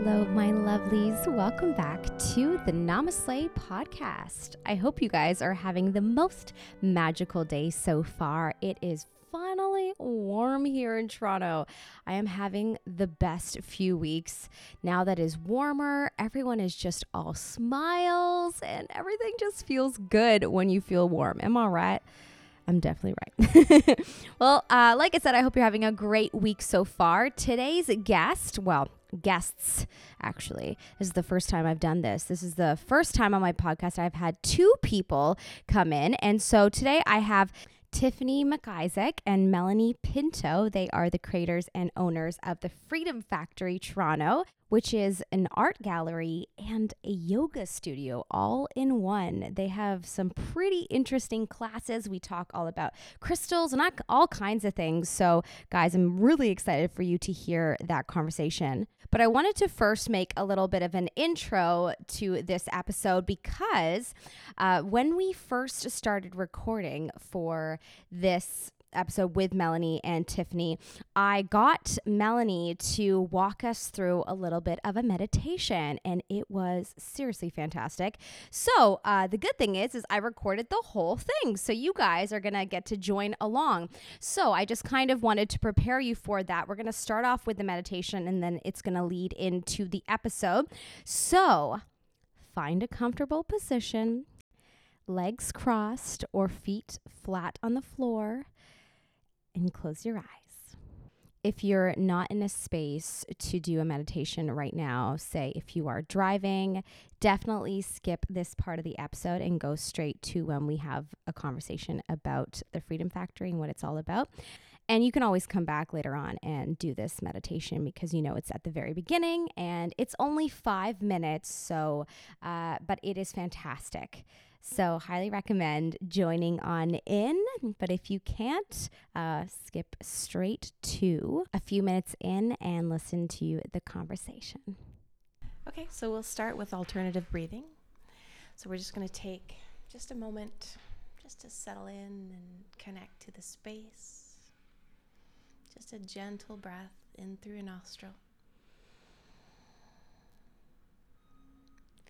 Hello, my lovelies. Welcome back to the NamaSLAY podcast. I hope you guys are having the most magical day so far. It is finally warm here in Toronto. I am having the best few weeks. Now that is warmer, everyone is just all smiles and everything just feels good when you feel warm. Am I right? I'm definitely right. well, uh, like I said, I hope you're having a great week so far. Today's guest, well, guests actually this is the first time i've done this this is the first time on my podcast i've had two people come in and so today i have Tiffany McIsaac and Melanie Pinto. They are the creators and owners of the Freedom Factory Toronto, which is an art gallery and a yoga studio all in one. They have some pretty interesting classes. We talk all about crystals and all kinds of things. So, guys, I'm really excited for you to hear that conversation. But I wanted to first make a little bit of an intro to this episode because uh, when we first started recording for this episode with Melanie and Tiffany, I got Melanie to walk us through a little bit of a meditation, and it was seriously fantastic. So uh, the good thing is, is I recorded the whole thing, so you guys are gonna get to join along. So I just kind of wanted to prepare you for that. We're gonna start off with the meditation, and then it's gonna lead into the episode. So find a comfortable position legs crossed or feet flat on the floor and close your eyes. If you're not in a space to do a meditation right now, say if you are driving, definitely skip this part of the episode and go straight to when we have a conversation about the Freedom Factory and what it's all about. And you can always come back later on and do this meditation because you know it's at the very beginning and it's only five minutes. So, uh, but it is fantastic. So, highly recommend joining on in. But if you can't, uh, skip straight to a few minutes in and listen to the conversation. Okay, so we'll start with alternative breathing. So, we're just going to take just a moment just to settle in and connect to the space. Just a gentle breath in through your nostril.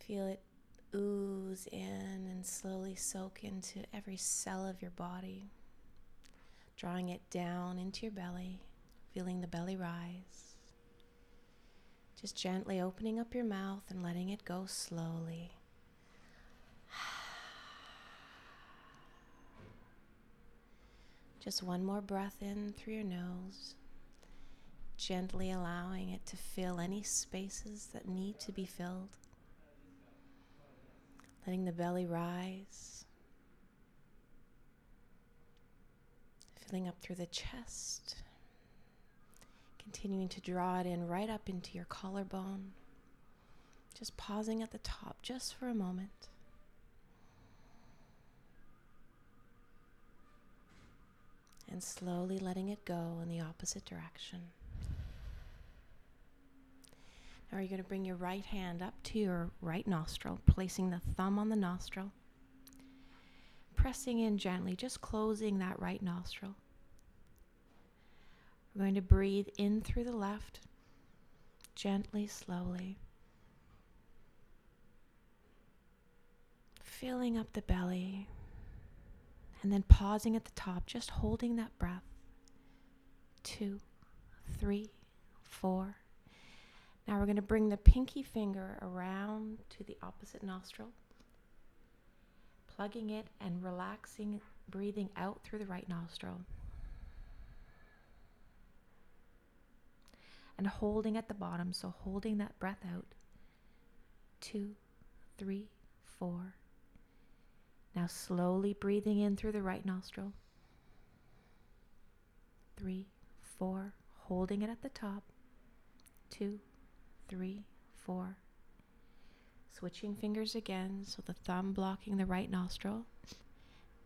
Feel it ooze in and slowly soak into every cell of your body, drawing it down into your belly, feeling the belly rise. Just gently opening up your mouth and letting it go slowly. Just one more breath in through your nose, gently allowing it to fill any spaces that need to be filled letting the belly rise, filling up through the chest, continuing to draw it in right up into your collarbone, just pausing at the top just for a moment. And slowly letting it go in the opposite direction. Now you're going to bring your right hand up to your right nostril, placing the thumb on the nostril, pressing in gently, just closing that right nostril. We're going to breathe in through the left, gently, slowly. Filling up the belly, and then pausing at the top, just holding that breath. Two, three, four, now we're going to bring the pinky finger around to the opposite nostril, plugging it and relaxing, breathing out through the right nostril. And holding at the bottom, so holding that breath out. Two, three, four. Now slowly breathing in through the right nostril. Three, four, holding it at the top. Two, three, four. Switching fingers again, so the thumb blocking the right nostril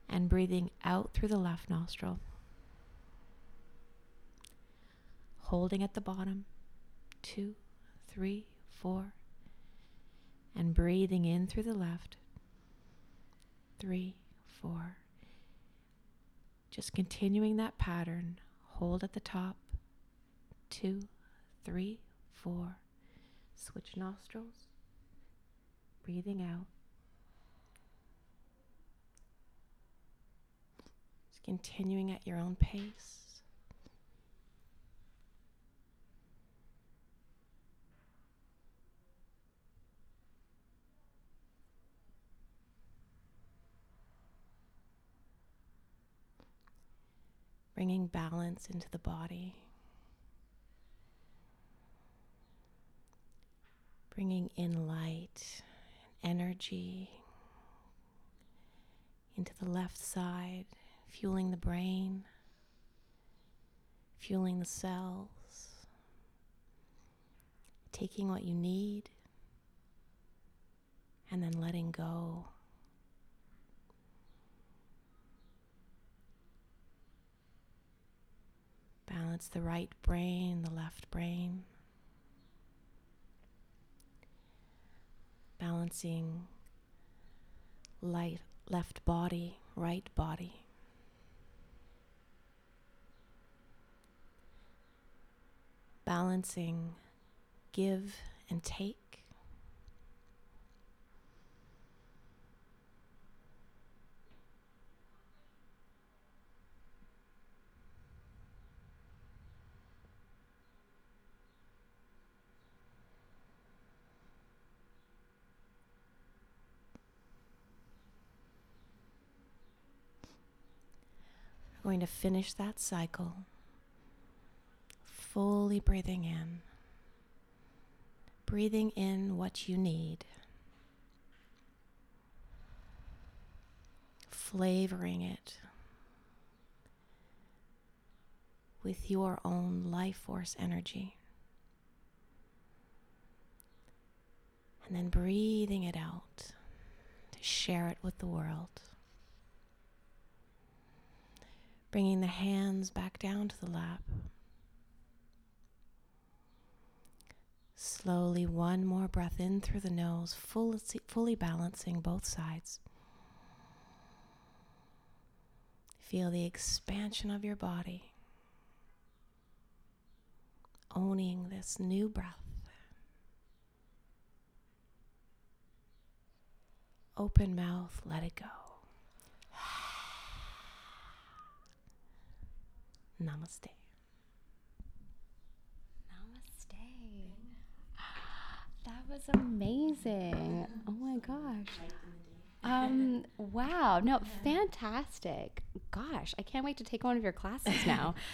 and breathing out through the left nostril. Holding at the bottom, two, three, four, and breathing in through the left, three, four. Just continuing that pattern. Hold at the top, two, three, four Switch nostrils. Breathing out. Just continuing at your own pace. bringing balance into the body, bringing in light and energy into the left side, fueling the brain, fueling the cells, taking what you need, and then letting go. Balance the right brain, the left brain. Balancing light left body, right body. Balancing give and take. Going to finish that cycle, fully breathing in, breathing in what you need, flavoring it with your own life force energy. And then breathing it out to share it with the world. Bringing the hands back down to the lap. Slowly, one more breath in through the nose, fully, fully balancing both sides. Feel the expansion of your body, owning this new breath. Open mouth, let it go. Namaste. Namaste. That was amazing. Oh my gosh. Um, wow. No, fantastic. Gosh, I can't wait to take one of your classes now.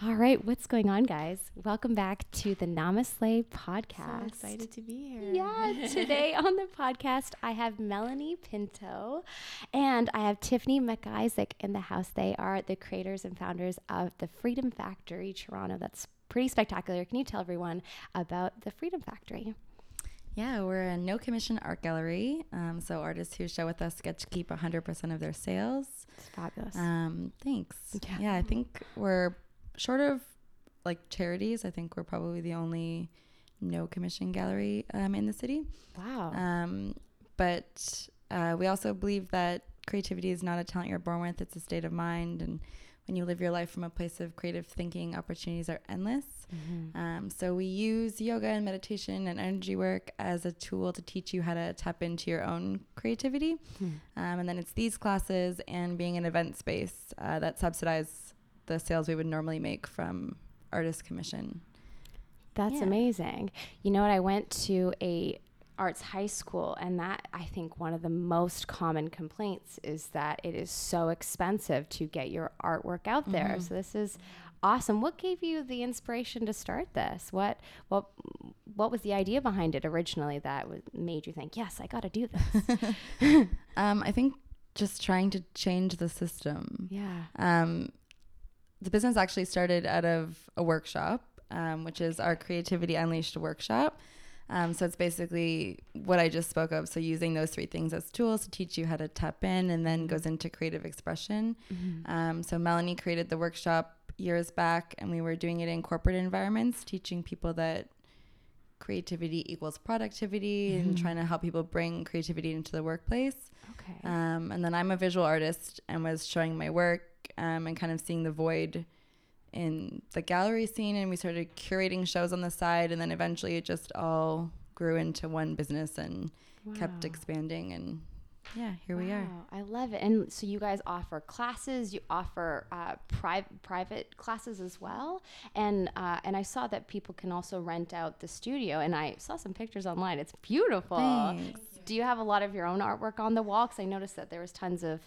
All right, what's going on, guys? Welcome back to the NamaSLAY podcast. So excited to be here. Yeah, today on the podcast, I have Melanie Pinto and I have Tiffany McIsaac in the house. They are the creators and founders of the Freedom Factory Toronto. That's pretty spectacular. Can you tell everyone about the Freedom Factory? Yeah, we're a no commission art gallery. Um, so artists who show with us get to keep 100% of their sales. It's fabulous. Um, thanks. Yeah. yeah, I think we're short of like charities, I think we're probably the only no commission gallery um, in the city. Wow. Um, but uh, we also believe that creativity is not a talent you're born with; it's a state of mind, and when you live your life from a place of creative thinking, opportunities are endless. Mm-hmm. Um, so we use yoga and meditation and energy work as a tool to teach you how to tap into your own creativity. Mm. Um, and then it's these classes and being an event space uh, that subsidize the sales we would normally make from artist commission. That's yeah. amazing. You know what? I went to a arts high school and that I think one of the most common complaints is that it is so expensive to get your artwork out there. Mm-hmm. So this is awesome. What gave you the inspiration to start this? What what what was the idea behind it originally that w- made you think, "Yes, I got to do this?" um, I think just trying to change the system. Yeah. Um, the business actually started out of a workshop, um, which is our Creativity Unleashed workshop. Um, so it's basically what I just spoke of. So using those three things as tools to teach you how to tap in, and then goes into creative expression. Mm-hmm. Um, so Melanie created the workshop years back, and we were doing it in corporate environments, teaching people that creativity equals productivity mm-hmm. and trying to help people bring creativity into the workplace. Okay. Um, and then I'm a visual artist and was showing my work um, and kind of seeing the void in the gallery scene. And we started curating shows on the side. And then eventually it just all grew into one business and kept expanding and yeah, here we are. I love it. And so you guys offer classes, you offer uh, private private classes as well, and uh, and I saw that people can also rent out the studio, and I saw some pictures online. It's beautiful. Thanks. Do you have a lot of your own artwork on the wall? Because I noticed that there was tons of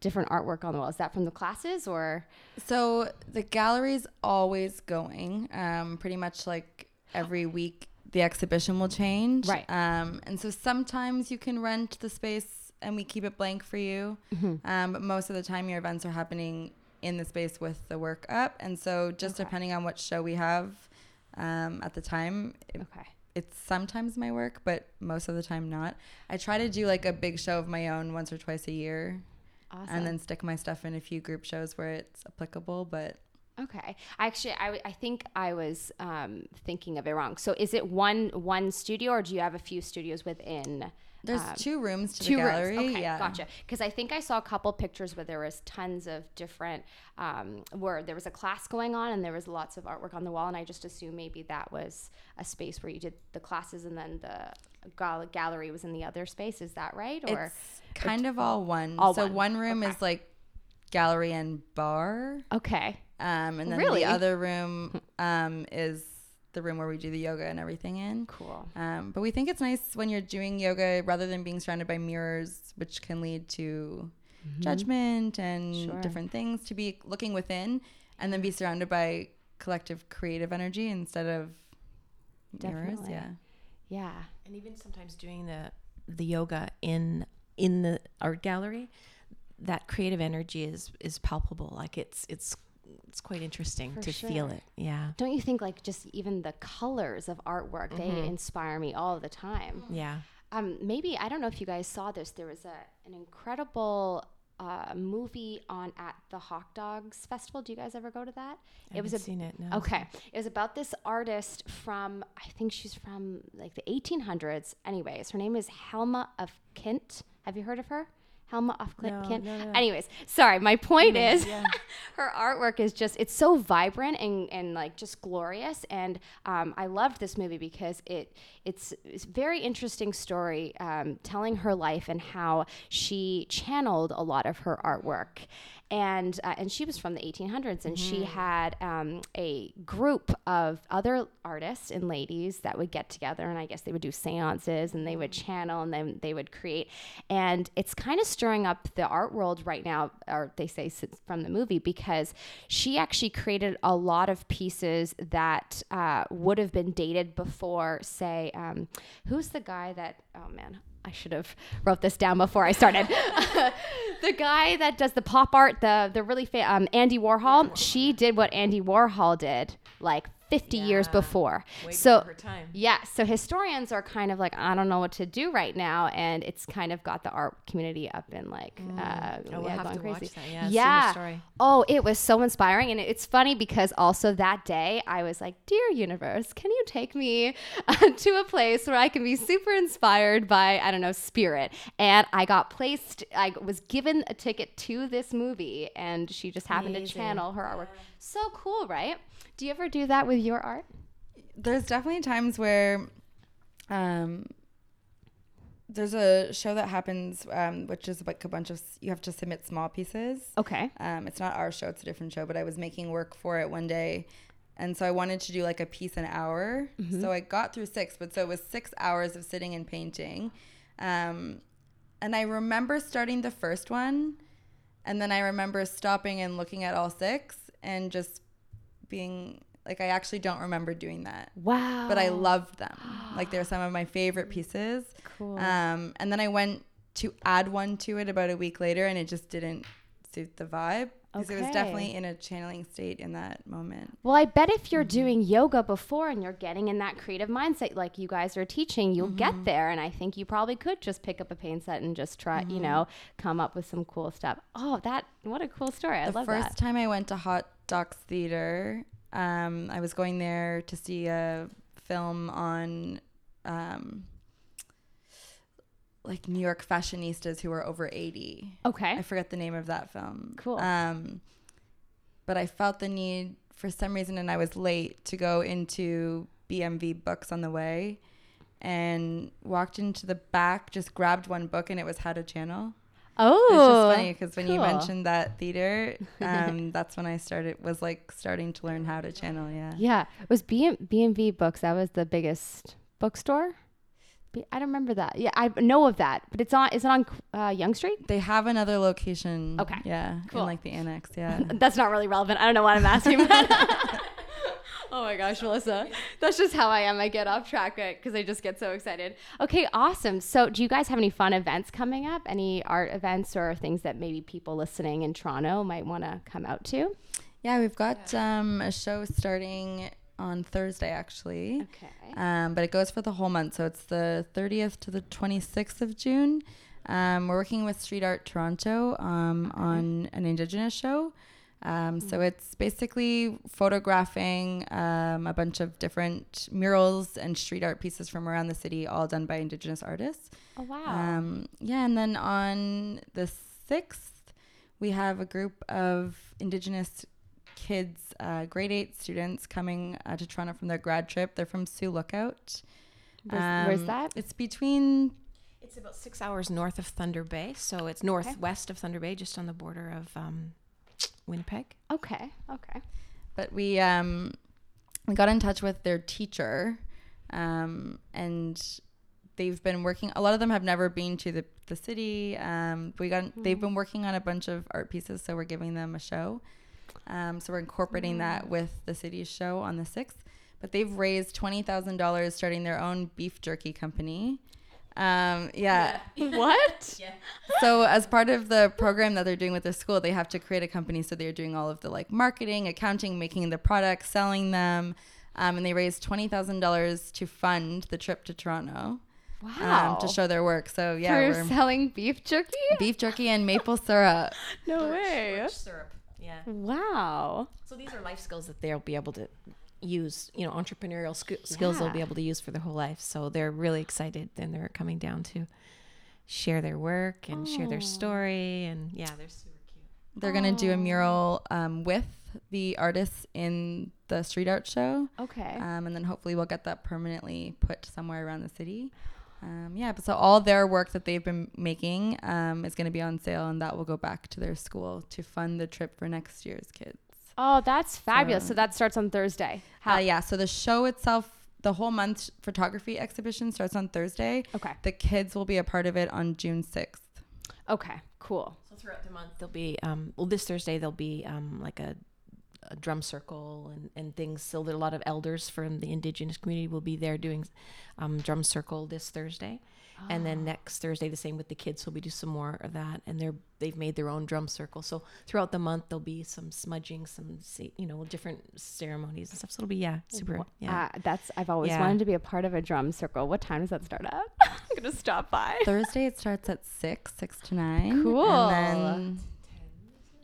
different artwork on the wall. Is that from the classes or? So the gallery's always going. Um, pretty much like every week, the exhibition will change. Right. Um, and so sometimes you can rent the space and we keep it blank for you. Um, but most of the time, your events are happening in the space with the work up. And so just Okay. depending on what show we have um, at the time, it, Okay. It's sometimes my work, but most of the time not. I try to do like a big show of my own once or twice a year. Awesome. And then stick my stuff in a few group shows where it's applicable, but Okay. Actually, I, I think I was um, thinking of it wrong. So is it one one studio, or do you have a few studios within? There's um, two rooms to two the gallery. rooms. Okay, yeah. gotcha. Because I think I saw a couple pictures where there was tons of different, um, where there was a class going on and there was lots of artwork on the wall, and I just assumed maybe that was a space where you did the classes and then the gal- gallery was in the other space. Is that right? Or It's kind of all one. All so one. one, room Okay. is like gallery and bar. okay, Um, and then Really? the other room um, is the room where we do the yoga and everything in. cool. Um, but we think it's nice when you're doing yoga rather than being surrounded by mirrors, which can lead to judgment and Mm-hmm. Sure. different things, to be looking within and then be surrounded by collective creative energy instead of mirrors. Yeah. Yeah. And even sometimes doing the the yoga in in the art gallery, that creative energy is is palpable. Like it's it's it's quite interesting For to feel it. Yeah. Don't you think like just even the colors of artwork they inspire me all the time? Yeah. Um, maybe I don't know if you guys saw this. There was a an incredible uh, movie on at the Hot Docs Festival. Do you guys ever go to that? I it was a seen it. No. Okay. It was about this artist from, I think she's from like the 1800s. Anyways, her name is Hilma af Klint. Have you heard of her? Hilma af Klint. No, Klint? no, no. Anyways, sorry. My point is, yeah. her artwork is just, it's so vibrant and, and like just glorious. And um, I loved this movie because it it's, it's very interesting story um, telling her life and how she channeled a lot of her artwork and uh, and she was from the 1800s and she had um, a group of other artists and ladies that would get together and i guess they would do seances and they would channel and then they would create. And it's kind of stirring up the art world right now or they say from the movie because she actually created a lot of pieces that uh, would have been dated before say um, who's the guy that oh man I should have wrote this down before I started. the guy that does the pop art, the the really fa- um, Andy Warhol, she did what Andy Warhol did like 50 years before. Way so yeah, so historians are kind of like I don't know what to do right now, and it's kind of got the art community up in like uh, Oh, we'll yeah, have to crazy. watch that. Yeah. Yeah. story. Oh, it was so inspiring. And it's funny because also that day I was like, Dear universe, can you take me uh, to a place where I can be super inspired by, I don't know, spirit? And I got placed, I was given a ticket to this movie and she just happened to channel her artwork. So cool, right? Do you ever do that with your art? there's definitely times where um there's a show that happens um which is like a bunch of you have to submit small pieces Okay. um it's not our show it's a different show but i was making work for it one day and so i wanted to do like a piece an hour so i got through six but so it was six hours of sitting and painting um and i remember starting the first one and then i remember stopping and looking at all six and just being like i actually don't remember doing that Wow. but I loved them. Like they're some of my favorite pieces. Cool. Um, and then I went to add one to it about a week later, and it just didn't suit the vibe because it was definitely in a channeling state in that moment. Well, I bet if you're doing yoga before and you're getting in that creative mindset like you guys are teaching, you'll get there. And I think you probably could just pick up a paint set and just try, you know, come up with some cool stuff. Oh, that what a cool story! I love it. the first time I went to Hot Docs Theater, um, I was going there to see a film on um, like New York fashionistas who were over 80. Okay. I forget the name of that film. Cool. Um, but I felt the need for some reason, and I was late to go into BMV Books on the way, and walked into the back, just grabbed one book, and it was How to Channel. Oh, It's just funny because when you mentioned that theater, um, that's when I started was like starting to learn how to channel. Yeah. Yeah, it was BMV Books. That was the biggest bookstore. I don't remember that. Yeah, I know of that, but it's on. Is it on uh, Yonge Street? They have another location. Okay. Yeah. Cool. In like the annex. Yeah. That's not really relevant. I don't know why I'm asking. About. oh my gosh, Melissa, that's just how I am. I get off track because I just get so excited. Okay, awesome. So, do you guys have any fun events coming up? Any art events or things that maybe people listening in Toronto might want to come out to? yeah. We've got um, a show starting on Thursday actually. Okay. Um, but it goes for the whole month. So it's the 30th to the 26th of June. Um, we're working with Street Art Toronto um, on an Indigenous show. Um, so it's basically photographing um, a bunch of different murals and street art pieces from around the city, all done by Indigenous artists. Oh wow. Um, yeah, and then on the 6th, we have a group of Indigenous kids, uh, grade 8 students, coming uh, to Toronto from their grad trip. They're from Sioux Lookout. where's, where's Um, that? It's between It's about six hours north of Thunder Bay, so it's northwest of Thunder Bay, just on the border of um, Winnipeg. Okay. Okay. but we um we got in touch with their teacher um and they've been working a lot of them have never been to the, the city um we got they've been working on a bunch of art pieces so we're giving them a show um so we're incorporating that with the city's show on the 6th but they've raised $20000 starting their own beef jerky company um yeah what? Yeah. so as part of the program that they're doing with the school they have to create a company so they're doing all of the like marketing accounting making the products selling them um, and they raised $20000 to fund the trip to toronto Wow. um, to show their work so yeah For we're selling beef jerky? beef jerky and maple syrup No way. syrup. Yeah. Wow. So these are life skills that they'll be able to use, you know, entrepreneurial sk- skills they'll be able to use for their whole life. So they're really excited and they're coming down to share their work and share their story. And yeah, they're super cute. they're going to do a mural um, with the artists in the street art show Okay. um, and then hopefully we'll get that permanently put somewhere around the city. Um, yeah, but so all their work that they've been making um, is going to be on sale, and that will go back to their school to fund the trip for next year's kids. oh, that's fabulous. So, So- that starts on Thursday. Uh, yeah, so the show itself, the whole month photography exhibition starts on Thursday. Okay. The kids will be a part of it on June sixth. Okay. Cool. So throughout the month, there'll be, um, well, this Thursday, there'll be um, like a, a drum circle and, and things. So there are a lot of elders from the Indigenous community will be there doing um, drum circle this Thursday. And then next Thursday, the same with the kids. So we do some more of that, and they're they've made their own drum circle. So throughout the month, there'll be some smudging, some you know different ceremonies and stuff. So it'll be yeah, super yeah. Uh, that's I've always Yeah. wanted to be a part of a drum circle. What time does that start at? I'm gonna stop by. Thursday it starts at six, six to nine. Cool. And then,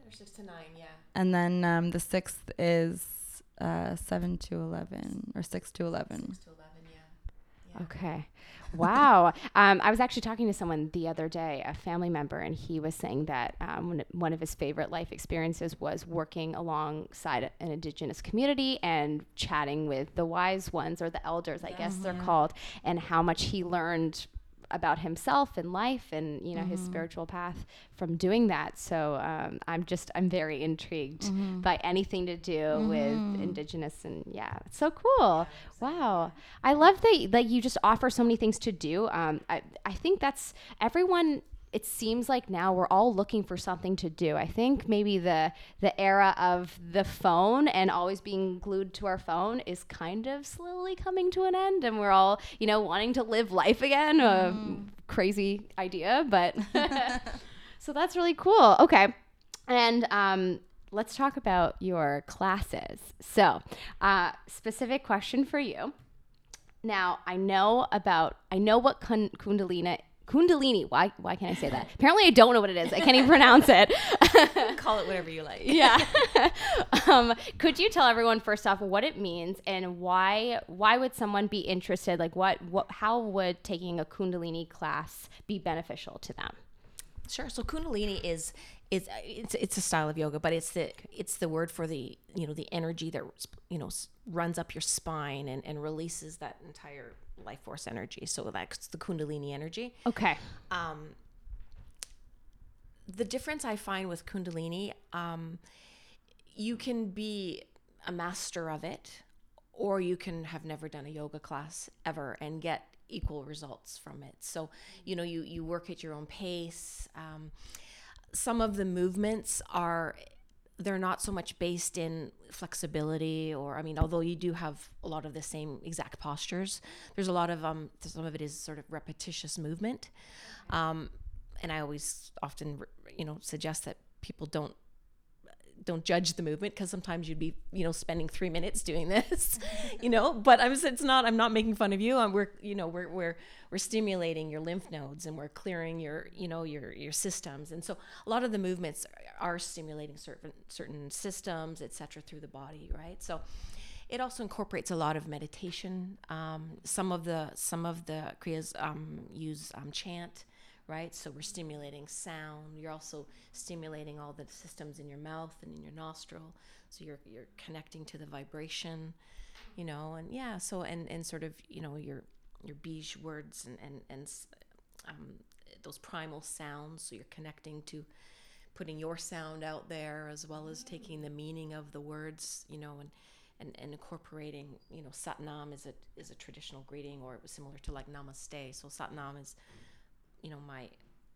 or six to nine, yeah. And then um, the sixth is uh, seven to eleven or six to eleven. Six to eleven, yeah. Okay. Wow. um, I was actually talking to someone the other day, a family member, and he was saying that um, one, one of his favorite life experiences was working alongside an indigenous community and chatting with the wise ones or the elders, I guess they're called, and how much he learned about himself and life and you know his spiritual path from doing that. So um, i'm just i'm very intrigued by anything to do with indigenous and yeah it's so cool. Wow. I love that that you just offer so many things to do. Um, I, I think that's everyone it seems like now we're all looking for something to do. I think maybe the the era of the phone and always being glued to our phone is kind of slowly coming to an end, and we're all you know wanting to live life again. A crazy idea, but so that's really cool. Okay, and um, let's talk about your classes. So, uh, specific question for you. Now, I know about I know what kun- Kundalini Kundalini. Why why can't I say that? Apparently, I don't know what it is. I can't even pronounce it. Call it whatever you like. yeah. um, could you tell everyone first off what it means and why why would someone be interested? Like what what how would taking a Kundalini class be beneficial to them? Sure. So Kundalini is it's it's it's a style of yoga, but it's the it's the word for the you know the energy that you know runs up your spine and and releases that entire life force energy. So that's the Kundalini energy. Okay. Um, the difference I find with Kundalini, um, you can be a master of it, or you can have never done a yoga class ever and get equal results from it. So, you know, you you work at your own pace. Um, some of the movements are they're not so much based in flexibility or i mean although you do have a lot of the same exact postures there's a lot of um some of it is sort of repetitious movement. Um and i always often you know suggest that people don't don't judge the movement because sometimes you'd be you know spending three minutes doing this you know? But i'm it's not i'm not making fun of you. I'm we're you know we're we're we're stimulating your lymph nodes and we're clearing your you know your your systems. And so a lot of the movements are stimulating certain certain systems etc through the body right? So it also incorporates a lot of meditation. Um, some of the some of the kriyas um, use um, chant right? So we're stimulating sound. You're also stimulating all the systems in your mouth and in your nostril. So you're you're connecting to the vibration, you know, and yeah. So and and sort of you know your your beige words and and and um, those primal sounds. So you're connecting to putting your sound out there as well as taking the meaning of the words, you know, and. And, and incorporating, you know, Satnam is a is a traditional greeting, or it was similar to like Namaste. So Satnam is you know my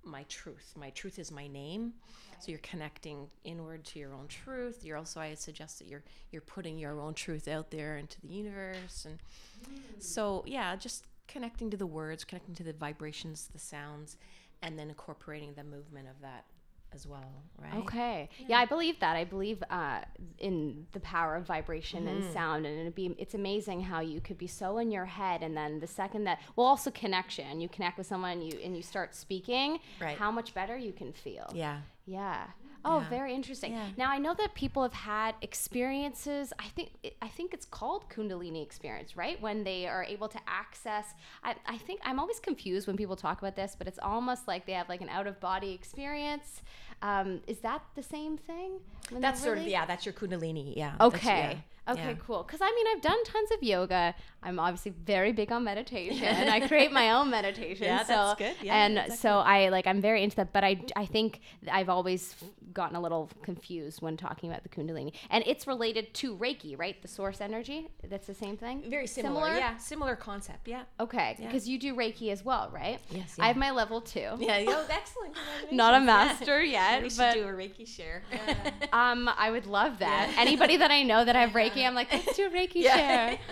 my truth. My truth is my name. So you're connecting inward to your own truth. You're also i suggest that you're you're putting your own truth out there into the universe. And mm. so yeah just connecting to the words connecting to the vibrations the sounds and then incorporating the movement of that as well, right? Okay. Yeah, yeah I believe that. I believe uh, in the power of vibration mm-hmm. and sound, and it'd be it's amazing how you could be so in your head, and then the second that well, also connection. You connect with someone, and you and you start speaking. Right. How much better you can feel. Yeah. Yeah. Oh, yeah. very interesting. Yeah. Now I know that people have had experiences. I think I think it's called Kundalini experience, right? When they are able to access. I, I think I'm always confused when people talk about this, but it's almost like they have like an out of body experience. Um, is that the same thing? That's really... sort of yeah. That's your Kundalini. Yeah. Okay. Okay, yeah. cool. Because I mean, I've done tons of yoga. I'm obviously very big on meditation. and I create my own meditation. Yeah, so, that's good. Yeah, and exactly. so I like I'm very into that. But I I think I've always gotten a little confused when talking about the Kundalini, and it's related to Reiki, right? The source energy. That's the same thing. Very similar. similar? Yeah, similar concept. Yeah. Okay, because yeah. you do Reiki as well, right? Yes. Yeah. I have my level two. Yeah. Yo, excellent. Not a master yet. we should but, do a Reiki share. um, I would love that. Anybody that I know that I have Reiki, I'm like, let's do a Reiki share.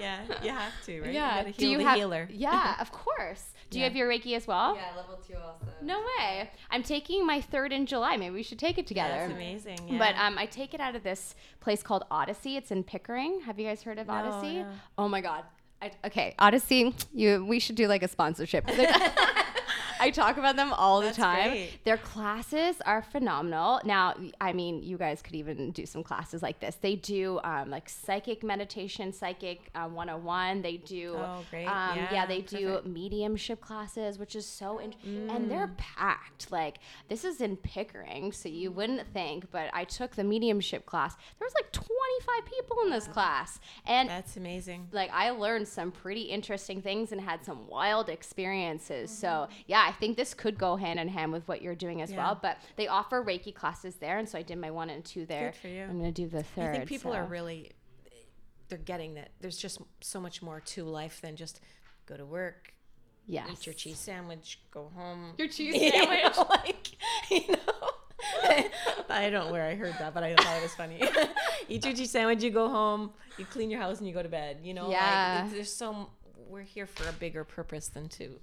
yeah, you have to, right? Yeah. You do you have? Healer. Yeah, of course. Do yeah. you have your Reiki as well? Yeah, level two also. No way. I'm taking my third in July. Maybe we should take it together. That's amazing. Yeah. But um, I take it out of this place called Odyssey. It's in Pickering. Have you guys heard of no, Odyssey? No. Oh my God. I, okay, Odyssey. You, we should do like a sponsorship. I talk about them all That's the time. Great. Their classes are phenomenal. Now, I mean, you guys could even do some classes like this. They do um, like psychic meditation, psychic uh, 101. They do, oh, great. Um, yeah, yeah, they perfect. do mediumship classes, which is so interesting. Mm. And they're packed. Like, this is in Pickering, so you wouldn't think, but I took the mediumship class. There was like 25 people in this class. And that's amazing. Like, I learned some pretty interesting things and had some wild experiences. Mm-hmm. So, yeah, I think this could go hand in hand with what you're doing as yeah. well. But they offer Reiki classes there, and so I did my one and two there. Good for you. I'm gonna do the third. I think people so. are really they're getting that. There's just so much more to life than just go to work. Yes. Eat your cheese sandwich, go home. Your cheese sandwich, you know, like you know. I don't know where I heard that, but I thought it was funny. Eat your cheese sandwich, you go home, you clean your house, and you go to bed. You know, yeah. Like, there's so we're here for a bigger purpose than to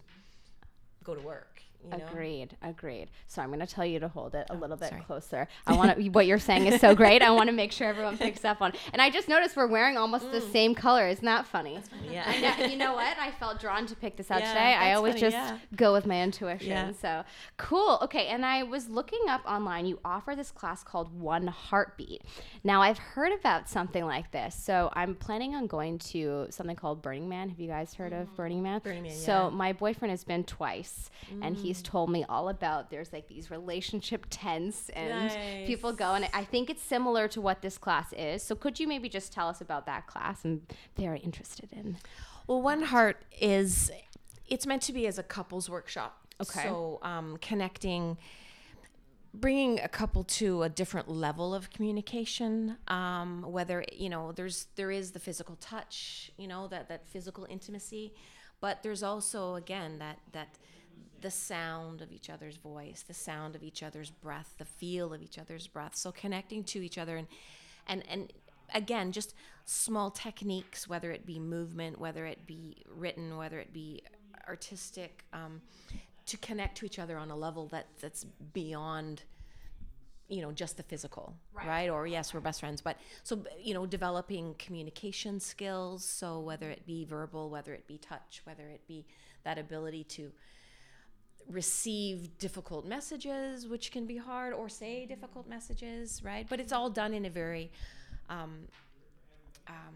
go to work. You know? Agreed. Agreed. So I'm going to tell you to hold it a oh, little bit sorry. closer. I want to. what you're saying is so great. I want to make sure everyone picks up on. And I just noticed we're wearing almost mm. the same color. Isn't that funny? funny yeah. Know, you know what? I felt drawn to pick this out yeah, today. I always funny, just yeah. go with my intuition. Yeah. So cool. Okay. And I was looking up online. You offer this class called One Heartbeat. Now I've heard about something like this. So I'm planning on going to something called Burning Man. Have you guys heard mm. of Burning Man? Burning Man. So my boyfriend has been twice, mm. and he Louise told me all about. There's like these relationship tents, and people go, and I think it's similar to what this class is. So could you maybe just tell us about that class? I'm very interested in. Well, One Heart is it's meant to be as a couples workshop. Okay. So um, connecting, bringing a couple to a different level of communication. Um, whether you know there's there is the physical touch, you know that that physical intimacy, but there's also again that that the sound of each other's voice, the sound of each other's breath, the feel of each other's breath. So connecting to each other and and and again just small techniques whether it be movement whether it be written whether it be artistic um, to connect to each other on a level that that's beyond you know just the physical right. or yes we're best friends but so you know developing communication skills so whether it be verbal whether it be touch whether it be that ability to receive difficult messages which can be hard or say difficult messages right? But it's all done in a very um, um,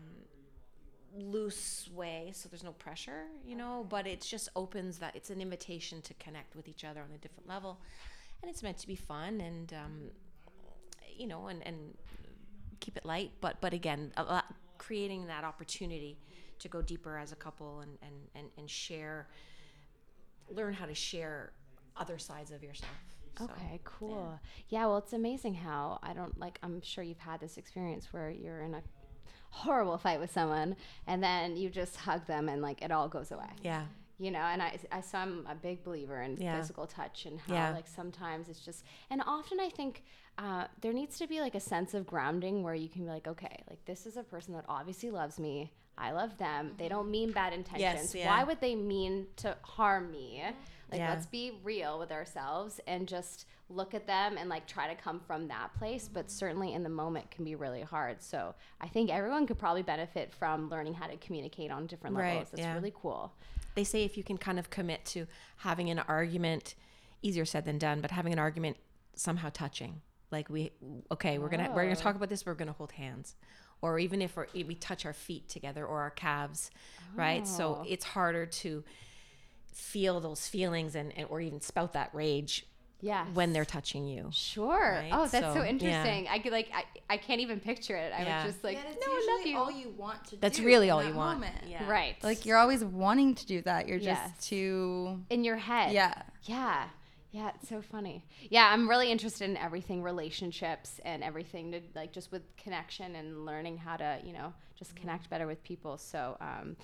loose way so there's no pressure you know? But it just opens that it's an invitation to connect with each other on a different level. And it's meant to be fun and um, you know and, and keep it light. But but again creating that opportunity to go deeper as a couple and and, and, and share learn how to share other sides of yourself So, Okay, cool. Yeah. well, it's amazing how I don't like. I'm sure you've had this experience where you're in a horrible fight with someone, and then you just hug them, and like it all goes away. yeah You know, and I, I so I'm a big believer in Yeah. physical touch and how Yeah. like sometimes it's just, and often I think uh, there needs to be like a sense of grounding where you can be like, okay, like this is a person that obviously loves me. I love them. They mm-hmm. don't mean bad intentions. yeah. Why would they mean to harm me? Like, Yeah. let's be real with ourselves and just look at them and like try to come from that place. But mm-hmm. certainly in the moment can be really hard. So I think everyone could probably benefit from learning how to communicate on different Right, levels. It's yeah. really cool. they say if you can kind of commit to having an argument easier said than done but having an argument somehow touching like we okay we're gonna we're gonna Oh. talk about this we're gonna hold hands or even if we're, if we touch our feet together or our calves right so Oh. it's harder to feel those feelings and, and or even spout that rage Yeah. when they're touching you Sure. Right? Oh, that's so, So, yeah. interesting. I could like I, I can't even picture it. I Yeah. was just like, Yet no, it's I love usually you. all you want to That's do really all that you want. moment. Yeah. Right. Like you're always wanting to do that. You're Yes. just too in your head. Yeah. Yeah. Yeah, it's so funny. Yeah, I'm really interested in everything relationships and everything to like just with connection and learning how to, you know, just connect better with people. So um,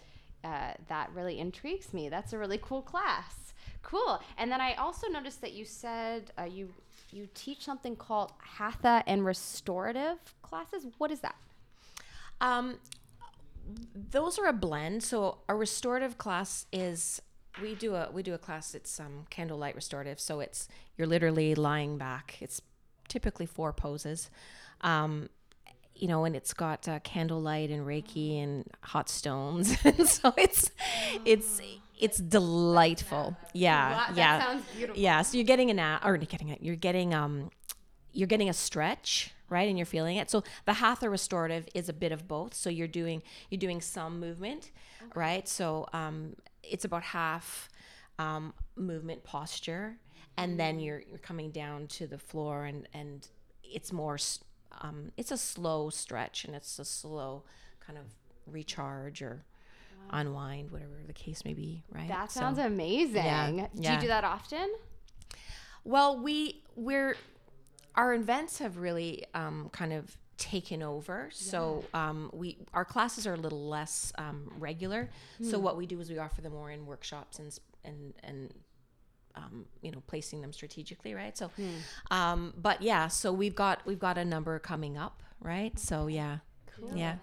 uh, that really intrigues me. That's a really cool class. Cool. And then I also noticed that you said uh, you you teach something called hatha and restorative classes. What is that? Um, those are a blend. So a restorative class is we do a we do a class. It's um candlelight restorative. So it's you're literally lying back. It's typically four poses. Um, you know, and it's got uh, candlelight and Reiki and hot stones, and so it's it's it's delightful. Yeah, Wow, yeah, yeah. So you're getting an a- or you're getting it. You're getting um you're getting a stretch right and you're feeling it so the hatha restorative is a bit of both so you're doing you're doing some movement right so um, it's about half um, movement posture and then you're you're coming down to the floor and and it's more um, it's a slow stretch and it's a slow kind of recharge or unwind whatever the case may be right That So- sounds amazing. yeah, Do you do that often? Well, we we're our events have really um, kind of taken over. So um, we our classes are a little less um, regular. So what we do is we offer them more in workshops and and and um, you know placing them strategically, right? So, um, but yeah, so we've got we've got a number coming up, right? So yeah, yeah.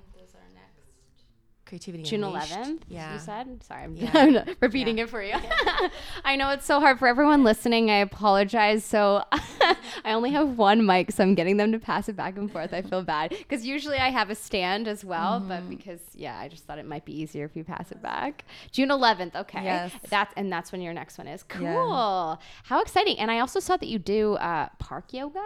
Creativity June Unleashed. 11th, Yeah. you said? Sorry, I'm, Yeah. I'm not repeating it for you. I know it's so hard for everyone listening. I apologize. So I only have one mic, so I'm getting them to pass it back and forth. I feel bad because usually I have a stand as well, but because, yeah, I just thought it might be easier if you pass it back. June 11th, okay. Yes. That's, and that's when your next one is. Cool. Yeah. How exciting. And I also saw that you do uh, park yoga.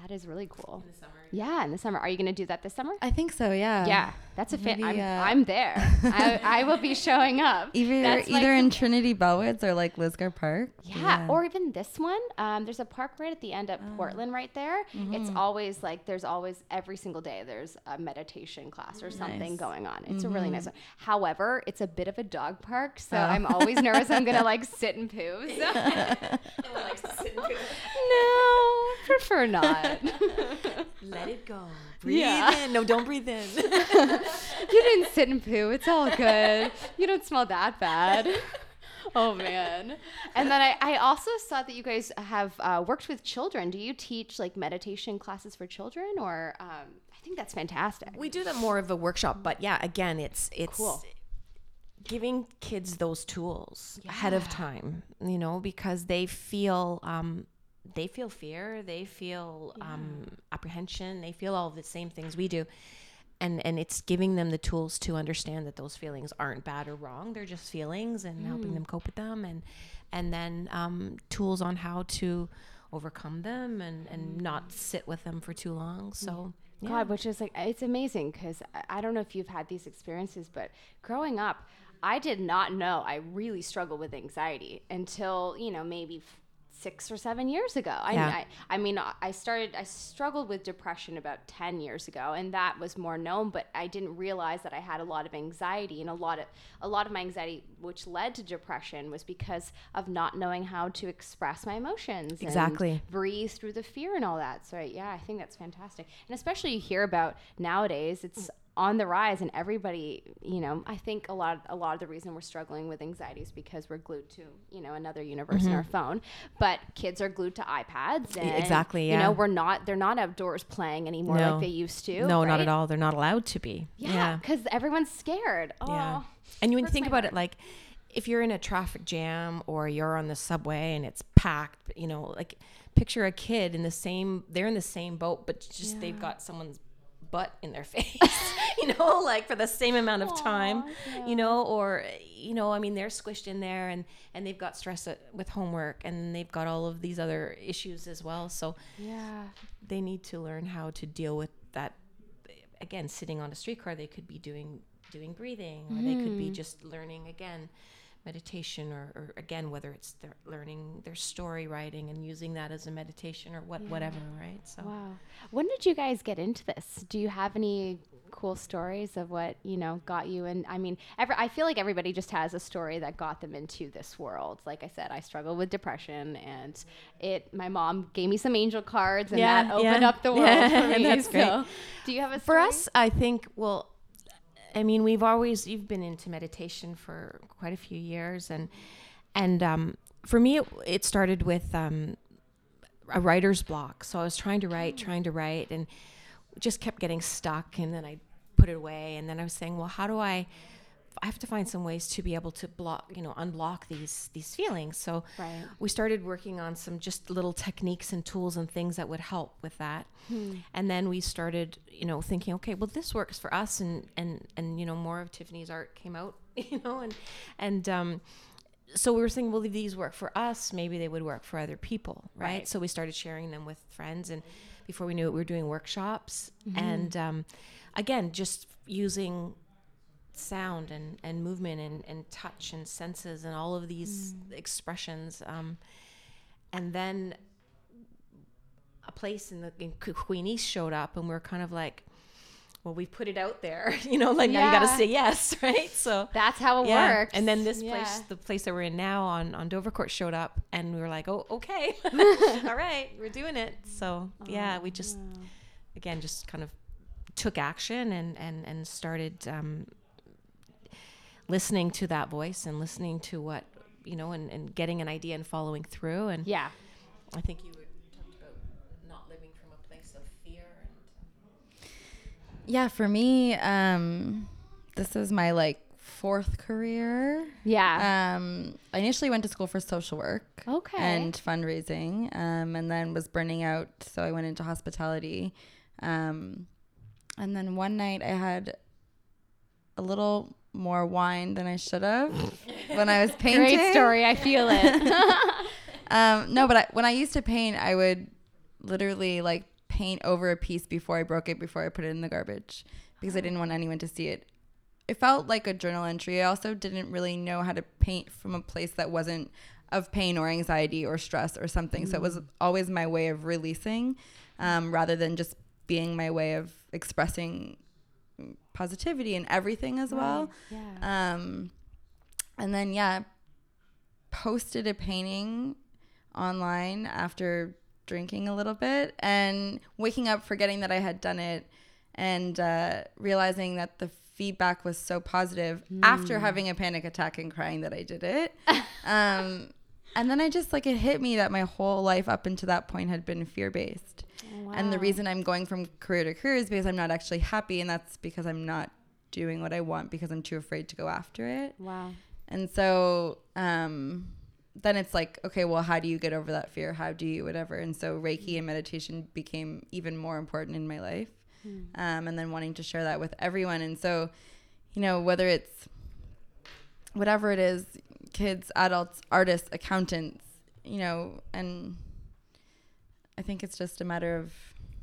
That is really cool. in the summer. Yeah, in the summer. Are you going to do that this summer? I think so. Yeah. yeah, that's a fit. I'm, uh, I'm there. I, I will be showing up. Either That's like either the- in Trinity Bellwoods or like Lisgar Park. Yeah, or even this one. Um, there's a park right at the end of Oh. Portland, right there. It's Mm-hmm. always like there's always every single day there's a meditation class or something Nice. Mm-hmm. going on. It's a really nice one. However, it's a bit of a dog park, so Oh. I'm always nervous I'm gonna like sit and poo. So. No one likes to sit and it. no, prefer not. Let it go. Breathe Yeah. in. No, don't breathe in. you didn't sit and poo. It's all good. You don't smell that bad. Oh man. And then I, I also saw that you guys have uh, worked with children. Do you teach like meditation classes for children or um, I think that's fantastic. we do that more of a workshop, but yeah, again, it's it's Cool. giving kids those tools ahead of time, you know, because they feel um, they feel fear, they feel um, apprehension, they feel all the same things we do. And, and it's giving them the tools to understand that those feelings aren't bad or wrong. They're just feelings and helping them cope with them and and then um, tools on how to overcome them and, and not sit with them for too long. So yeah. God, which is like it's amazing because I, don't know if you've had these experiences, but growing up, I did not know I really struggled with anxiety until you know maybe six or seven years ago. I, Yeah. I, I mean, I started, I struggled with depression about 10 years ago and that was more known, but I didn't realize that I had a lot of anxiety and a lot of, a lot of my anxiety, which led to depression was because of not knowing how to express my emotions. and Exactly. breathe through the fear and all that. So yeah, I think that's fantastic. And especially you hear about nowadays, it's on the rise and everybody, you know, I think a lot a lot of the reason we're struggling with anxiety is because we're glued to, you know, another universe in mm-hmm. our phone. But kids are glued to iPads and exactly, You know, we're not they're not outdoors playing anymore No. like they used to. No, not at all. They're not allowed to be. Yeah, because everyone's scared. Oh, Yeah. And you when you think about heart. it, like if you're in a traffic jam or you're on the subway and it's packed, you know, like picture a kid in the same, they're in the same boat, but just they've got someone's butt in their face, you know, like for the same amount of time, you know, or, you know, I mean, they're squished in there and, and they've got stress at, with homework and they've got all of these other issues as well. So yeah. they need to learn how to deal with that again sitting on a streetcar they could be doing doing breathing or they could be hmm. just learning again meditation or, or again whether it's they're learning their story writing and using that as a meditation or what whatever right so Wow. When did you guys get into this? Do you have any cool stories of what, you know, got you and I mean, every, I feel like everybody just has a story that got them into this world. Like I said, I struggled with depression and it my mom gave me some angel cards and Yeah, that opened yeah. up the world Yeah, for me. that's great. Do you have a story? for us i think well i mean we've always you've been into meditation for quite a few years and and um, for me it, it started with um, a writer's block. So i was trying to write trying to write and just kept getting stuck and then i put it away and then i was saying well how do i I have to find some ways to be able to block, you know, unblock these these feelings. So Right. we started working on some just little techniques and tools and things that would help with that. And then we started, you know, thinking, okay, well, this works for us, and and and you know, more of Tiffany's art came out, you know, and and um, so we were thinking, well, if these work for us, maybe they would work for other people, right? Right. So we started sharing them with friends, and before we knew it, we were doing workshops, and um, again, just using sound and, and movement and, and touch and senses and all of these expressions. Um, and then a place in the in Qu- Queen East showed up, and we are kind of like, well, we put it out there, you know, like now you got to say yes, right? So That's how it yeah. works. And then this Yeah. place, the place that we're in now on on Dovercourt showed up, and we were like, oh, okay, all right, we're doing it. So yeah, we just again just kind of took action and and and started um, listening to that voice and listening to what you know and, and getting an idea and following through and Yeah. I think you were talked about not living from a place of fear and Yeah, for me, um, this is my like fourth career. Yeah. Um, I initially went to school for social work. Okay. And fundraising, um, and then was burning out, so I went into hospitality. Um, and then one night I had a little more wine than I should have when I was painting. Great story. I feel it. Um, no, but I, when I used to paint, I would literally like paint over a piece before I broke it before I put it in the garbage because I didn't want anyone to see it. It felt like a journal entry. I also didn't really know how to paint from a place that wasn't of pain or anxiety or stress or something. So it was always my way of releasing um, rather than just being my way of expressing positivity and everything as well. Yeah. Um, and then yeah, posted a painting online after drinking a little bit and waking up forgetting that I had done it and uh, realizing that the feedback was so positive after having a panic attack and crying that I did it. um, and then I just like it hit me that my whole life up until that point had been fear based. And the reason I'm going from career to career is because I'm not actually happy, and that's because I'm not doing what I want because I'm too afraid to go after it. Wow. And so um, then it's like, okay, well, how do you get over that fear? How do you whatever? And so Reiki and meditation became even more important in my life. Um, and then wanting to share that with everyone. And so, you know, whether it's whatever it is, kids, adults, artists, accountants, you know, and I think it's just a matter of,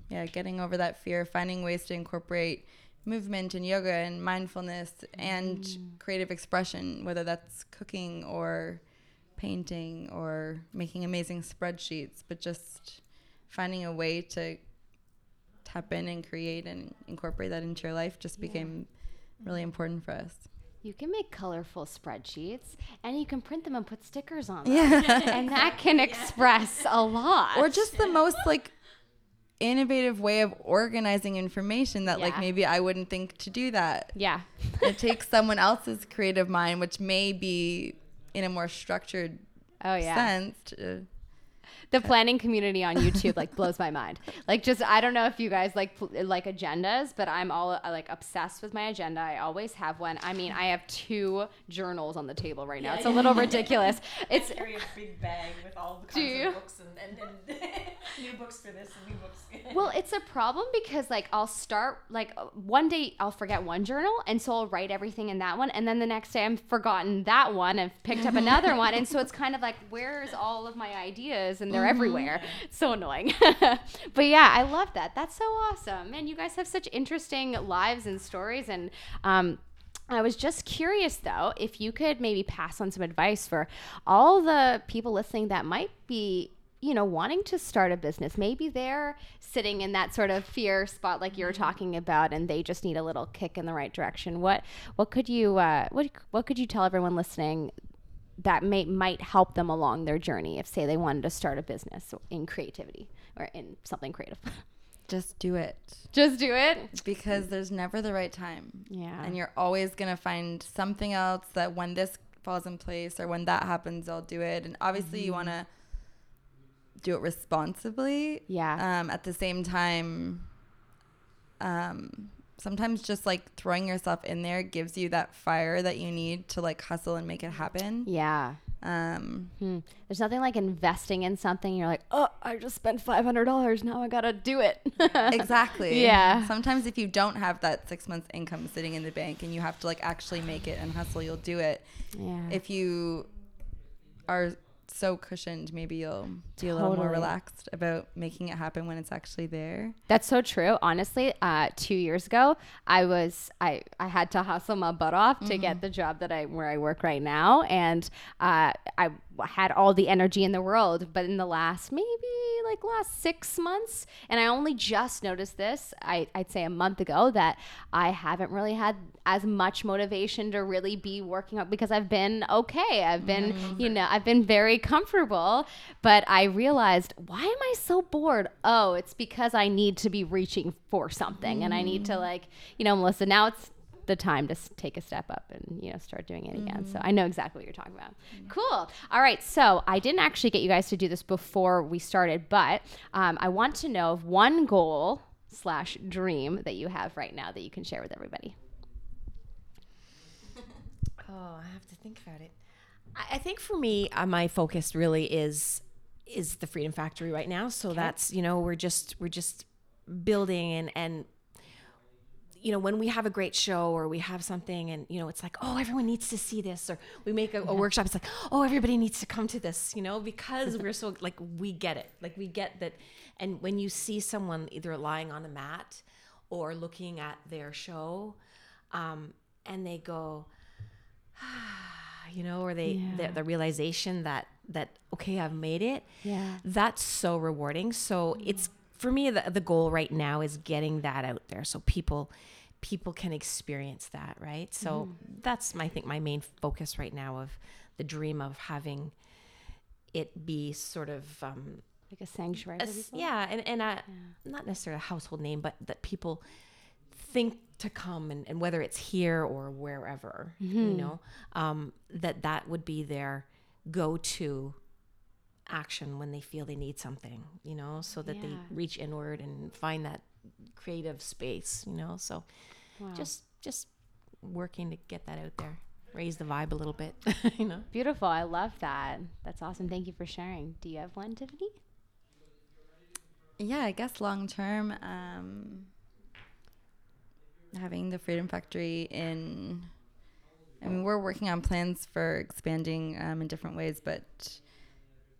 yeah, getting over that fear, finding ways to incorporate movement and yoga and mindfulness and mm. creative expression, whether that's cooking or painting or making amazing spreadsheets, but just finding a way to tap in and create and incorporate that into your life just became really important for us. You can make colorful spreadsheets and you can print them and put stickers on them. Yeah. and that can express a lot. or just the most like innovative way of organizing information that like maybe I wouldn't think to do that. yeah. it takes someone else's creative mind, which may be in a more structured Oh yeah. sense. To, the planning community on YouTube like blows my mind. Like just I don't know if you guys like like agendas, but I'm all uh, like obsessed with my agenda. I always have one. I mean, I have two journals on the table right now. It's a little ridiculous. It's carry a big bag with all the kinds you? of books and, and, and new books for this and new books. well, it's a problem because like I'll start like uh, one day I'll forget one journal, and so I'll write everything in that one, and then the next day I'm forgotten that one and picked up another one, and so it's kind of like where's all of my ideas, and they're everywhere. It's so annoying. but yeah, I love that. That's so awesome, man. You guys have such interesting lives and stories, and um. I was just curious though if you could maybe pass on some advice for all the people listening that might be you know, wanting to start a business. Maybe they're sitting in that sort of fear spot like you're talking about and they just need a little kick in the right direction. What what could you uh what what could you tell everyone listening that may might help them along their journey if say they wanted to start a business in creativity or in something creative? just do it just do it. because there's never the right time. Yeah. And you're always going to find something else that when this falls in place or when that happens, I'll do it. And obviously, you want to do it responsibly. Yeah. Um, at the same time, um, sometimes just like throwing yourself in there gives you that fire that you need to like hustle and make it happen. yeah. Um, Hmm. There's nothing like investing in something. You're like, oh, I just spent five hundred dollars. Now I gotta do it. exactly. Yeah. Sometimes if you don't have that six months income sitting in the bank and you have to like actually make it and hustle, you'll do it. yeah. If you are so cushioned, maybe you'll be a little more relaxed about making it happen when it's actually there. That's so true. Honestly, uh, two years ago, I was I I had to hustle my butt off to get the job that I where I work right now, and uh, I had all the energy in the world. But in the last maybe like last six months, and I only just noticed this. I I'd say a month ago that I haven't really had as much motivation to really be working out because I've been okay. I've been mm-hmm. you know I've been very comfortable, but I realized why am I so bored? Oh, it's because I need to be reaching for something and I need to mm. like, you know, Melissa, now it's the time to s- take a step up and you know start doing it again. So I know exactly what you're talking about. Cool. All right. So I didn't actually get you guys to do this before we started, but um, I want to know of one goal slash dream that you have right now that you can share with everybody. Oh, I have to think about it. I, I think for me, uh, my focus really is is the Freedom Factory right now. So that's you know we're just we're just building and and you know, when we have a great show or we have something and, you know, it's like, oh, everyone needs to see this. Or we make a, a workshop, it's like, oh, everybody needs to come to this, you know, because we're so, like, we get it. Like, we get that. And when you see someone either lying on a mat or looking at their show um, and they go, ah, you know, or they, Yeah. the, the realization that, that, okay, I've made it Yeah. that's so rewarding so it's for me the, the goal right now is getting that out there so people people can experience that right so that's my I think my main focus right now of the dream of having it be sort of um Like a sanctuary. a for s- people? yeah and, and a, not necessarily a household name but that people think to come and, and whether it's here or wherever you know um, that that would be their go-to action when they feel they need something you know so that they reach inward and find that creative space you know so Wow. just just working to get that out there raise the vibe a little bit you know Beautiful. I love that. That's awesome. Thank you for sharing. Do you have one, Tiffany? Yeah, I guess long term, um, having the Freedom Factory in. I mean, we're working on plans for expanding um, in different ways, but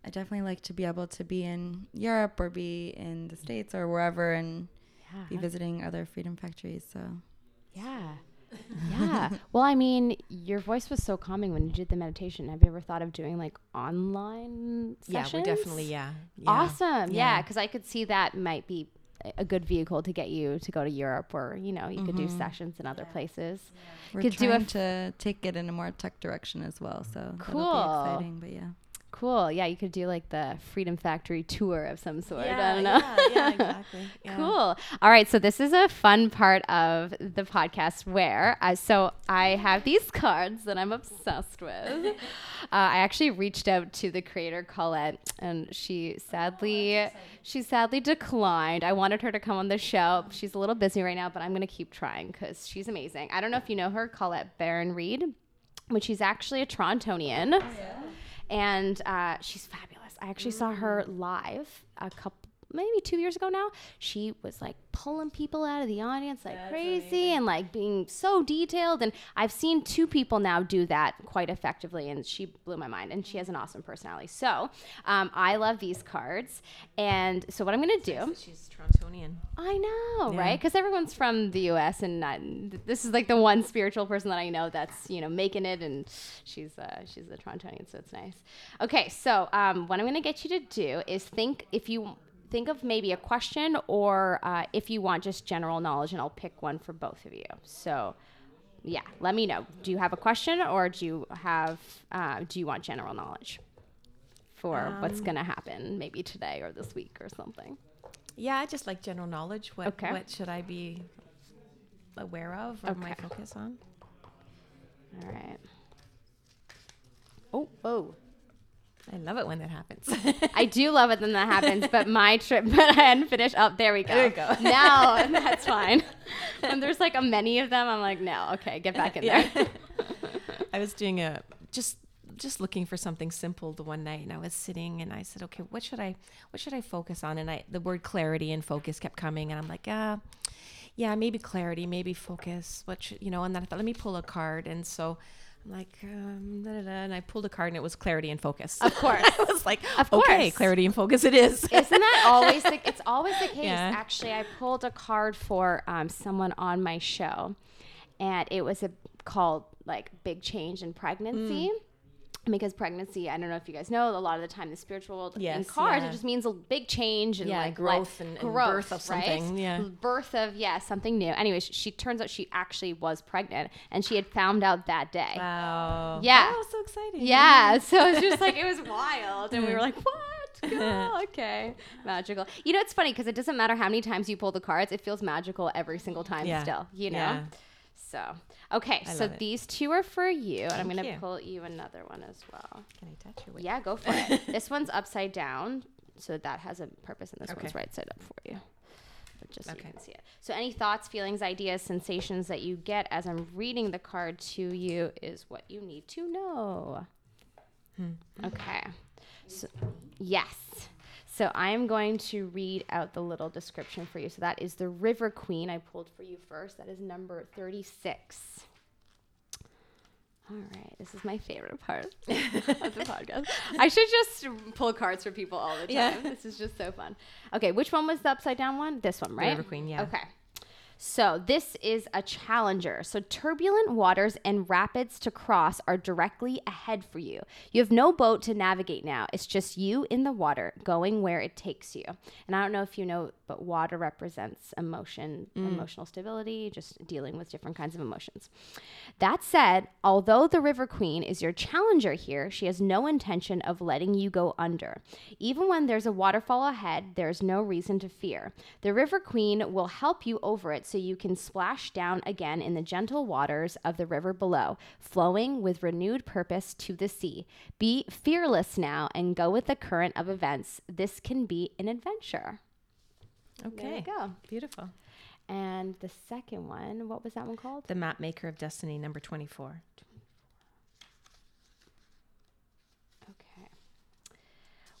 I definitely like to be able to be in Europe or be in the States or wherever and be visiting other Freedom Factories. So, Yeah. Yeah. well, I mean, your voice was so calming when you did the meditation. Have you ever thought of doing like online yeah we're definitely yeah, yeah. Awesome. Yeah, Yeah. because I could see that might be a- a good vehicle to get you to go to Europe or, you know, you could do mm-hmm. sessions in other places. we're Could do a trying f- to take it in a more tech direction as well. So, Cool. be exciting. But yeah. Cool. Yeah, you could do like the Freedom Factory tour of some sort. I yeah, don't know. yeah, yeah, exactly yeah. Cool. All right. So this is a fun part of the podcast where, uh, so I have these cards that I'm obsessed with. uh, I actually reached out to the creator Colette, and she sadly, she sadly declined. I wanted her to come on the show. She's a little busy right now, but I'm gonna keep trying because she's amazing. I don't know if you know her, Colette Baron-Reid, but she's actually a Torontonian and uh, she's fabulous. I actually saw her live a couple, maybe two years ago now. She was like pulling people out of the audience like crazy and like being so detailed. And I've seen two people now do that quite effectively, and she blew my mind. And she has an awesome personality. So um, I love these cards, and so what I'm gonna do. she's Torontonian I know, Yeah. right? Because everyone's from the U.S. and not, this is like the one spiritual person that I know that's you know making it, and she's uh, she's a Torontonian, so it's nice. Okay, so um, what I'm going to get you to do is think if you think of maybe a question or uh, if you want just general knowledge, and I'll pick one for both of you. So. Yeah, let me know. Do you have a question, or do you have? Uh, do you want general knowledge for what's Um, going to happen, maybe today or this week or something? Yeah, I just like general knowledge. What Okay. what should I be aware of or my Okay. focus on? All right. Oh, oh. I love it when that happens. I do love it when that happens, but my trip, but I hadn't finished. Up there we go. There you go. Now and that's fine. When there's like a many of them, I'm like, no, okay, get back in Yeah. there. I was doing a just just looking for something simple the one night and I was sitting and I said, okay, what should I what should I focus on? And I the word clarity and focus kept coming and I'm like, ah, yeah, maybe clarity, maybe focus. What should you know? And then I thought, let me pull a card. And so I'm like, um, da, da, da, and I pulled a card and it was clarity and focus. Of course. I was like, Of okay, course. clarity and focus it is. Isn't that always the? It's always the case. Yeah. Actually, I pulled a card for um, someone on my show, and it was a called like big change in pregnancy. Mm. Because pregnancy, I don't know if you guys know, a lot of the time the spiritual world in Yes, cards, yeah. it just means a big change and Yeah, like growth like, and- and birth of something, right? yeah. birth of yeah something new. Anyways, she turns out she actually was pregnant, and she had found out that day. Wow. Yeah. Oh, so exciting. Yeah, so it's just like it was wild, and we were like, "What? Cool, okay, magical." You know, it's funny because it doesn't matter how many times you pull the cards; it feels magical every single time. Yeah. Still, you know. So, okay, I so these two are for you, and I'm gonna you. pull you another one as well. Can I touch your weight? Yeah, go for it. this one's upside down, so that has a purpose, and this Okay. one's right side up for you. But just so Okay. you can see it. So, any thoughts, feelings, ideas, sensations that you get as I'm reading the card to you is what you need to know. Hmm. Okay. So, yes. So I'm going to read out the little description for you. So that is the River Queen I pulled for you first. That is number 36. All right, this is my favorite part of the podcast. I should just pull cards for people all the time. Yeah. This is just so fun. Okay, which one was the upside down one? This one, right? River Queen, yeah. Okay. So this is a challenger. So turbulent waters and rapids to cross are directly ahead for you. You have no boat to navigate now. It's just you in the water going where it takes you. And I don't know if you know, but water represents emotion, mm. emotional stability, just dealing with different kinds of emotions. That said, although the River Queen is your challenger here, she has no intention of letting you go under. Even when there's a waterfall ahead, there's no reason to fear. The River Queen will help you over it so you can splash down again in the gentle waters of the river below, flowing with renewed purpose to the sea. Be fearless now and go with the current of events. This can be an adventure. Okay. There you go. Beautiful. And the second one, what was that one called? The Map Maker of Destiny, number 24. Okay.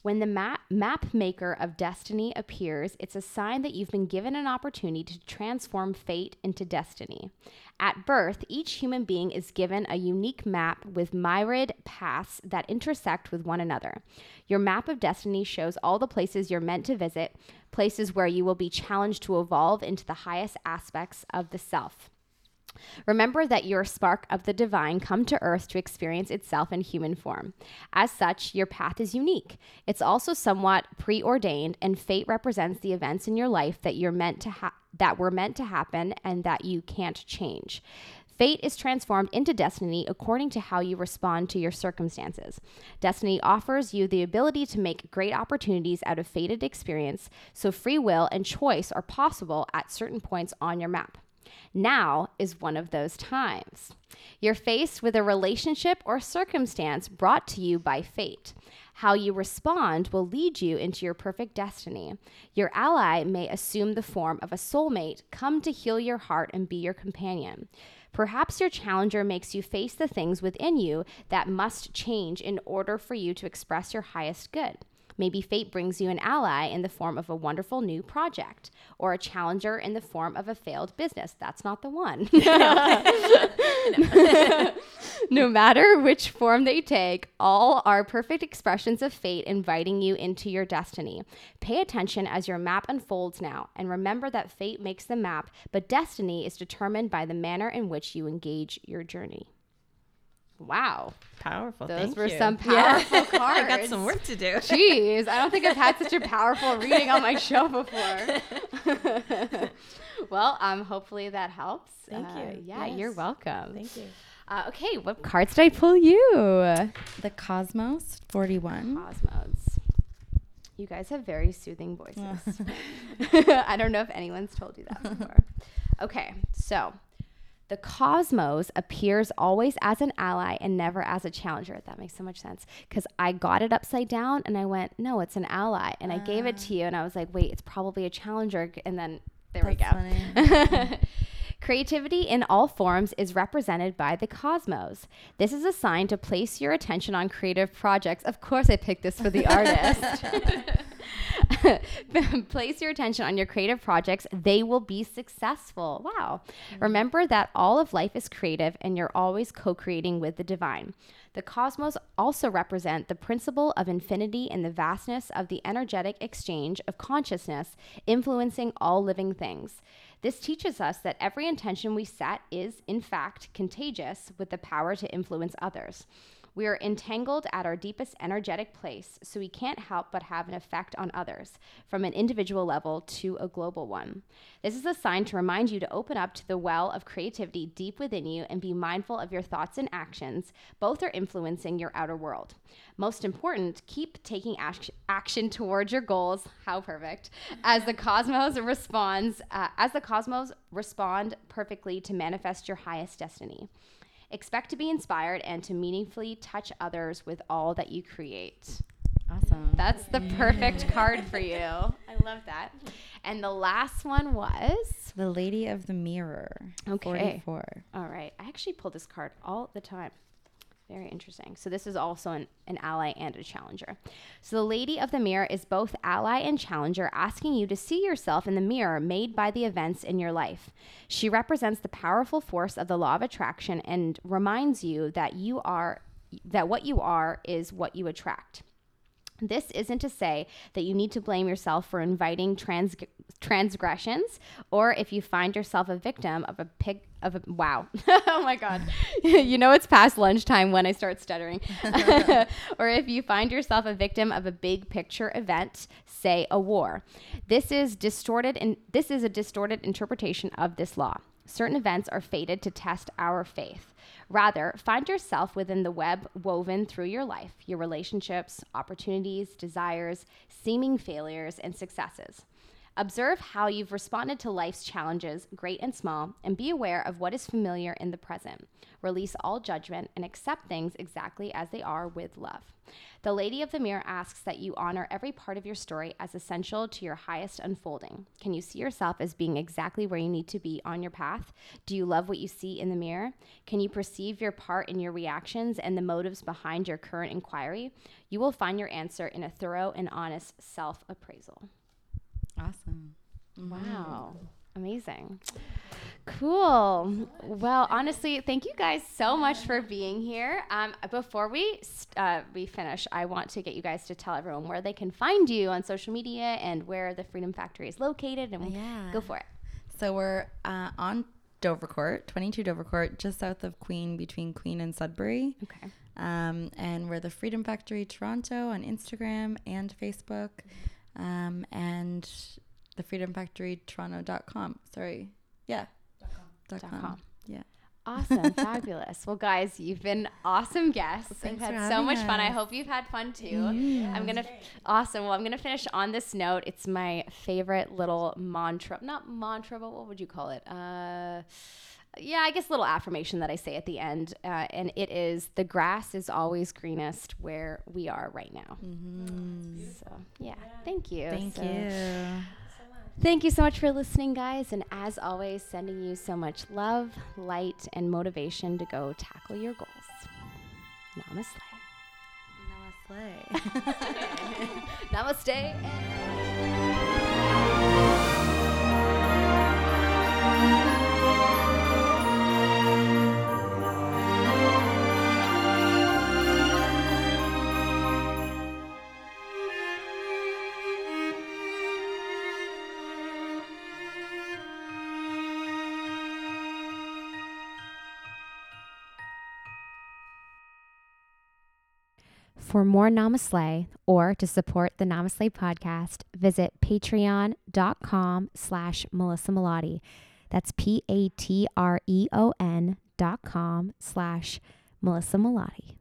When the map, map maker of destiny appears, it's a sign that you've been given an opportunity to transform fate into destiny. At birth, each human being is given a unique map with myriad paths that intersect with one another. Your map of destiny shows all the places you're meant to visit, places where you will be challenged to evolve into the highest aspects of the self. Remember that you're spark of the divine come to earth to experience itself in human form. As such, your path is unique. It's also somewhat preordained, and fate represents the events in your life that you're meant to ha- that were meant to happen and that you can't change. Fate is transformed into destiny according to how you respond to your circumstances. Destiny offers you the ability to make great opportunities out of fated experience, so free will and choice are possible at certain points on your map. Now is one of those times. You're faced with a relationship or circumstance brought to you by fate. How you respond will lead you into your perfect destiny. Your ally may assume the form of a soulmate, come to heal your heart and be your companion. Perhaps your challenger makes you face the things within you that must change in order for you to express your highest good. Maybe fate brings you an ally in the form of a wonderful new project or a challenger in the form of a failed business. That's not the one. no matter which form they take, all are perfect expressions of fate inviting you into your destiny. Pay attention as your map unfolds now and remember that fate makes the map, but destiny is determined by the manner in which you engage your journey. Wow. Powerful. Those Thank were you. some Yeah. powerful I got some work to do. Jeez, I don't think I've had such a powerful reading on my show before. well, um, hopefully that helps. Thank Uh, you. Yeah, you're welcome. Thank you. Uh, okay, what cards did I pull you? The Cosmos 41. Cosmos. You guys have very soothing voices. I don't know if anyone's told you that before. Okay, so the cosmos appears always as an ally and never as a challenger. That makes so much sense because I got it upside down and I went, no, it's an ally. And I gave it ah. to you and I was like, wait, it's probably a challenger. And then there we go. Creativity in all forms is represented by the cosmos. This is a sign to place your attention on creative projects. Of course, I picked this for the artist. place your attention on your creative projects, they will be successful. Wow. Mm-hmm. Remember that all of life is creative and you're always co creating with the divine. The cosmos also represent the principle of infinity and the vastness of the energetic exchange of consciousness influencing all living things. This teaches us that every intention we set is, in fact, contagious with the power to influence others. We are entangled at our deepest energetic place, so we can't help but have an effect on others, from an individual level to a global one. This is a sign to remind you to open up to the well of creativity deep within you and be mindful of your thoughts and actions. Both are influencing your outer world. Most important, keep taking act- action towards your goals. How perfect! As the cosmos responds, uh, as the cosmos respond perfectly to manifest your highest destiny. Expect to be inspired and to meaningfully touch others with all that you create. Awesome. That's the perfect card for you. I love that. And the last one was the Lady of the Mirror. Okay. 44. all right. I actually pull this card all the time. Very interesting. So this is also an, an ally and a challenger. So the lady of the mirror is both ally and challenger, asking you to see yourself in the mirror made by the events in your life. She represents the powerful force of the law of attraction and reminds you that you are that what you are is what you attract. This isn't to say that you need to blame yourself for inviting trans- transgressions or if you find yourself a victim of a pig of a wow. oh my god. you know it's past lunchtime when I start stuttering. or if you find yourself a victim of a big picture event, say a war. This is distorted and this is a distorted interpretation of this law. Certain events are fated to test our faith. Rather, find yourself within the web woven through your life, your relationships, opportunities, desires, seeming failures, and successes. Observe how you've responded to life's challenges, great and small, and be aware of what is familiar in the present. Release all judgment and accept things exactly as they are with love. The Lady of the Mirror asks that you honor every part of your story as essential to your highest unfolding. Can you see yourself as being exactly where you need to be on your path? Do you love what you see in the mirror? Can you perceive your part in your reactions and the motives behind your current inquiry? You will find your answer in a thorough and honest self appraisal. Awesome. Wow. Amazing. Cool. Well, honestly, thank you guys so much for being here. Um, before we uh, we finish, I want to get you guys to tell everyone where they can find you on social media and where the Freedom Factory is located, and Yeah. go for it. So we're uh, on Dovercourt, 22 Dovercourt, just south of Queen, between Queen and Sudbury. Okay. Um, and we're the Freedom Factory Toronto on Instagram and Facebook. Um, and the Freedom Factory Toronto.com. Sorry. Yeah. Dot com. Dot com. com. Yeah. Awesome, fabulous. Well, guys, you've been awesome guests. Well, I've had so much fun. I hope you've had fun too. I'm gonna awesome. Well, I'm gonna finish on this note. It's my favorite little mantra, not mantra, but what would you call it? Uh, yeah, I guess little affirmation that I say at the end, uh, and it is: the grass is always greenest where we are right now. So yeah, thank you. Mm-hmm. Thank So- you. Thank you so much for listening, guys. And as always, sending you so much love, light, and motivation to go tackle your goals. Namaste. Namaste. Namaste. For more NamaSLAY or to support the NamaSLAY podcast, visit patreon.com slash Melissa Melottey. That's P A T R E O N dot com slash Melissa Melottey.